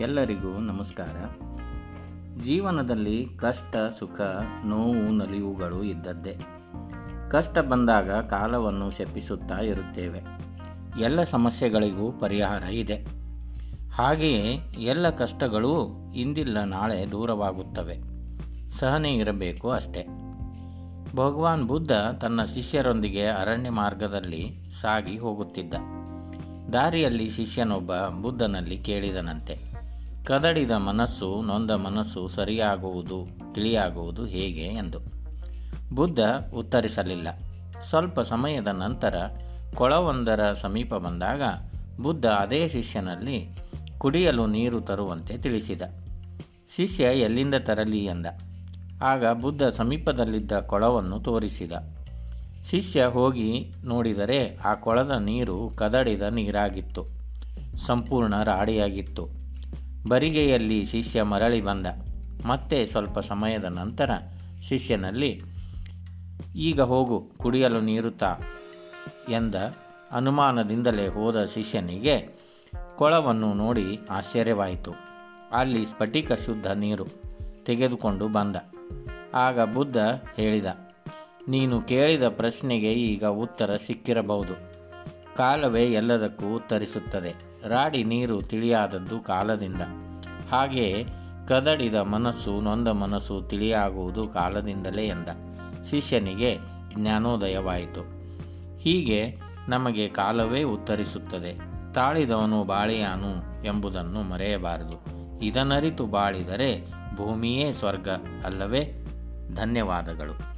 ಎಲ್ಲರಿಗೂ ನಮಸ್ಕಾರ. ಜೀವನದಲ್ಲಿ ಕಷ್ಟ, ಸುಖ, ನೋವು, ನಲಿವುಗಳು ಇದ್ದದ್ದೇ. ಕಷ್ಟ ಬಂದಾಗ ಕಾಲವನ್ನು ಶಪಿಸುತ್ತಾ ಇರುತ್ತೇವೆ. ಎಲ್ಲ ಸಮಸ್ಯೆಗಳಿಗೂ ಪರಿಹಾರ ಇದೆ. ಹಾಗೆಯೇ ಎಲ್ಲ ಕಷ್ಟಗಳು ಇಂದಿಲ್ಲ, ನಾಳೆ ದೂರವಾಗುತ್ತವೆ. ಸಹನೆ ಇರಬೇಕು ಅಷ್ಟೇ. ಭಗವಾನ್ ಬುದ್ಧ ತನ್ನ ಶಿಷ್ಯರೊಂದಿಗೆ ಅರಣ್ಯ ಮಾರ್ಗದಲ್ಲಿ ಸಾಗಿ ಹೋಗುತ್ತಿದ್ದ. ದಾರಿಯಲ್ಲಿ ಶಿಷ್ಯನೊಬ್ಬ ಬುದ್ಧನಲ್ಲಿ ಕೇಳಿದನಂತೆ. ಕದಡಿದ ಮನಸ್ಸು ನೊಂದ ಮನಸ್ಸು ಸರಿಯಾಗುವುದು, ತಿಳಿಯಾಗುವುದು ಹೇಗೆ ಎಂದು. ಬುದ್ಧ ಉತ್ತರಿಸಲಿಲ್ಲ. ಸ್ವಲ್ಪ ಸಮಯದ ನಂತರ ಕೊಳವೊಂದರ ಸಮೀಪ ಬಂದಾಗ ಬುದ್ಧ ಅದೇ ಶಿಷ್ಯನಲ್ಲಿ ಕುಡಿಯಲು ನೀರು ತರುವಂತೆ ತಿಳಿಸಿದ. ಶಿಷ್ಯ ಎಲ್ಲಿಂದ ತರಲಿ ಎಂದ ಆಗ ಬುದ್ಧ ಸಮೀಪದಲ್ಲಿದ್ದ ಕೊಳವನ್ನು ತೋರಿಸಿದ. ಶಿಷ್ಯ ಹೋಗಿ ನೋಡಿದರೆ ಆ ಕೊಳದ ನೀರು ಕದಡಿದ ನೀರಾಗಿತ್ತು. ಸಂಪೂರ್ಣ ರಾಡಿಯಾಗಿತ್ತು. ಬರಿಗೆಯಲ್ಲಿ ಶಿಷ್ಯ ಮರಳಿ ಬಂದ. ಮತ್ತೆ ಸ್ವಲ್ಪ ಸಮಯದ ನಂತರ ಶಿಷ್ಯನಲ್ಲಿ, ಈಗ ಹೋಗು, ಕುಡಿಯಲು ನೀರು ತಾ ಎಂದ ಅನುಮಾನದಿಂದಲೇ ಹೋದ ಶಿಷ್ಯನಿಗೆ ಕೊಳವನ್ನು ನೋಡಿ ಆಶ್ಚರ್ಯವಾಯಿತು. ಅಲ್ಲಿ ಸ್ಫಟಿಕ ಶುದ್ಧ ನೀರು ತೆಗೆದುಕೊಂಡು ಬಂದ. ಆಗ ಬುದ್ಧ ಹೇಳಿದ, ನೀನು ಕೇಳಿದ ಪ್ರಶ್ನೆಗೆ ಈಗ ಉತ್ತರ ಸಿಕ್ಕಿರಬಹುದು. ಕಾಲವೇ ಎಲ್ಲದಕ್ಕೂ ಉತ್ತರಿಸುತ್ತದೆ. ರಾಡಿ ನೀರು ತಿಳಿಯಾದದ್ದು ಕಾಲದಿಂದ. ಹಾಗೆಯೇ ಕದಡಿದ ಮನಸ್ಸು ನೊಂದ ಮನಸ್ಸು ತಿಳಿಯಾಗುವುದು ಕಾಲದಿಂದಲೇ ಎಂದ. ಶಿಷ್ಯನಿಗೆ ಜ್ಞಾನೋದಯವಾಯಿತು. ಹೀಗೆ ನಮಗೆ ಕಾಲವೇ ಉತ್ತರಿಸುತ್ತದೆ. ತಾಳಿದವನು ಬಾಳಿಯಾನು ಎಂಬುದನ್ನು ಮರೆಯಬಾರದು. ಇದನರಿತು ಬಾಳಿದರೆ ಭೂಮಿಯೇ ಸ್ವರ್ಗ ಅಲ್ಲವೇ? ಧನ್ಯವಾದಗಳು.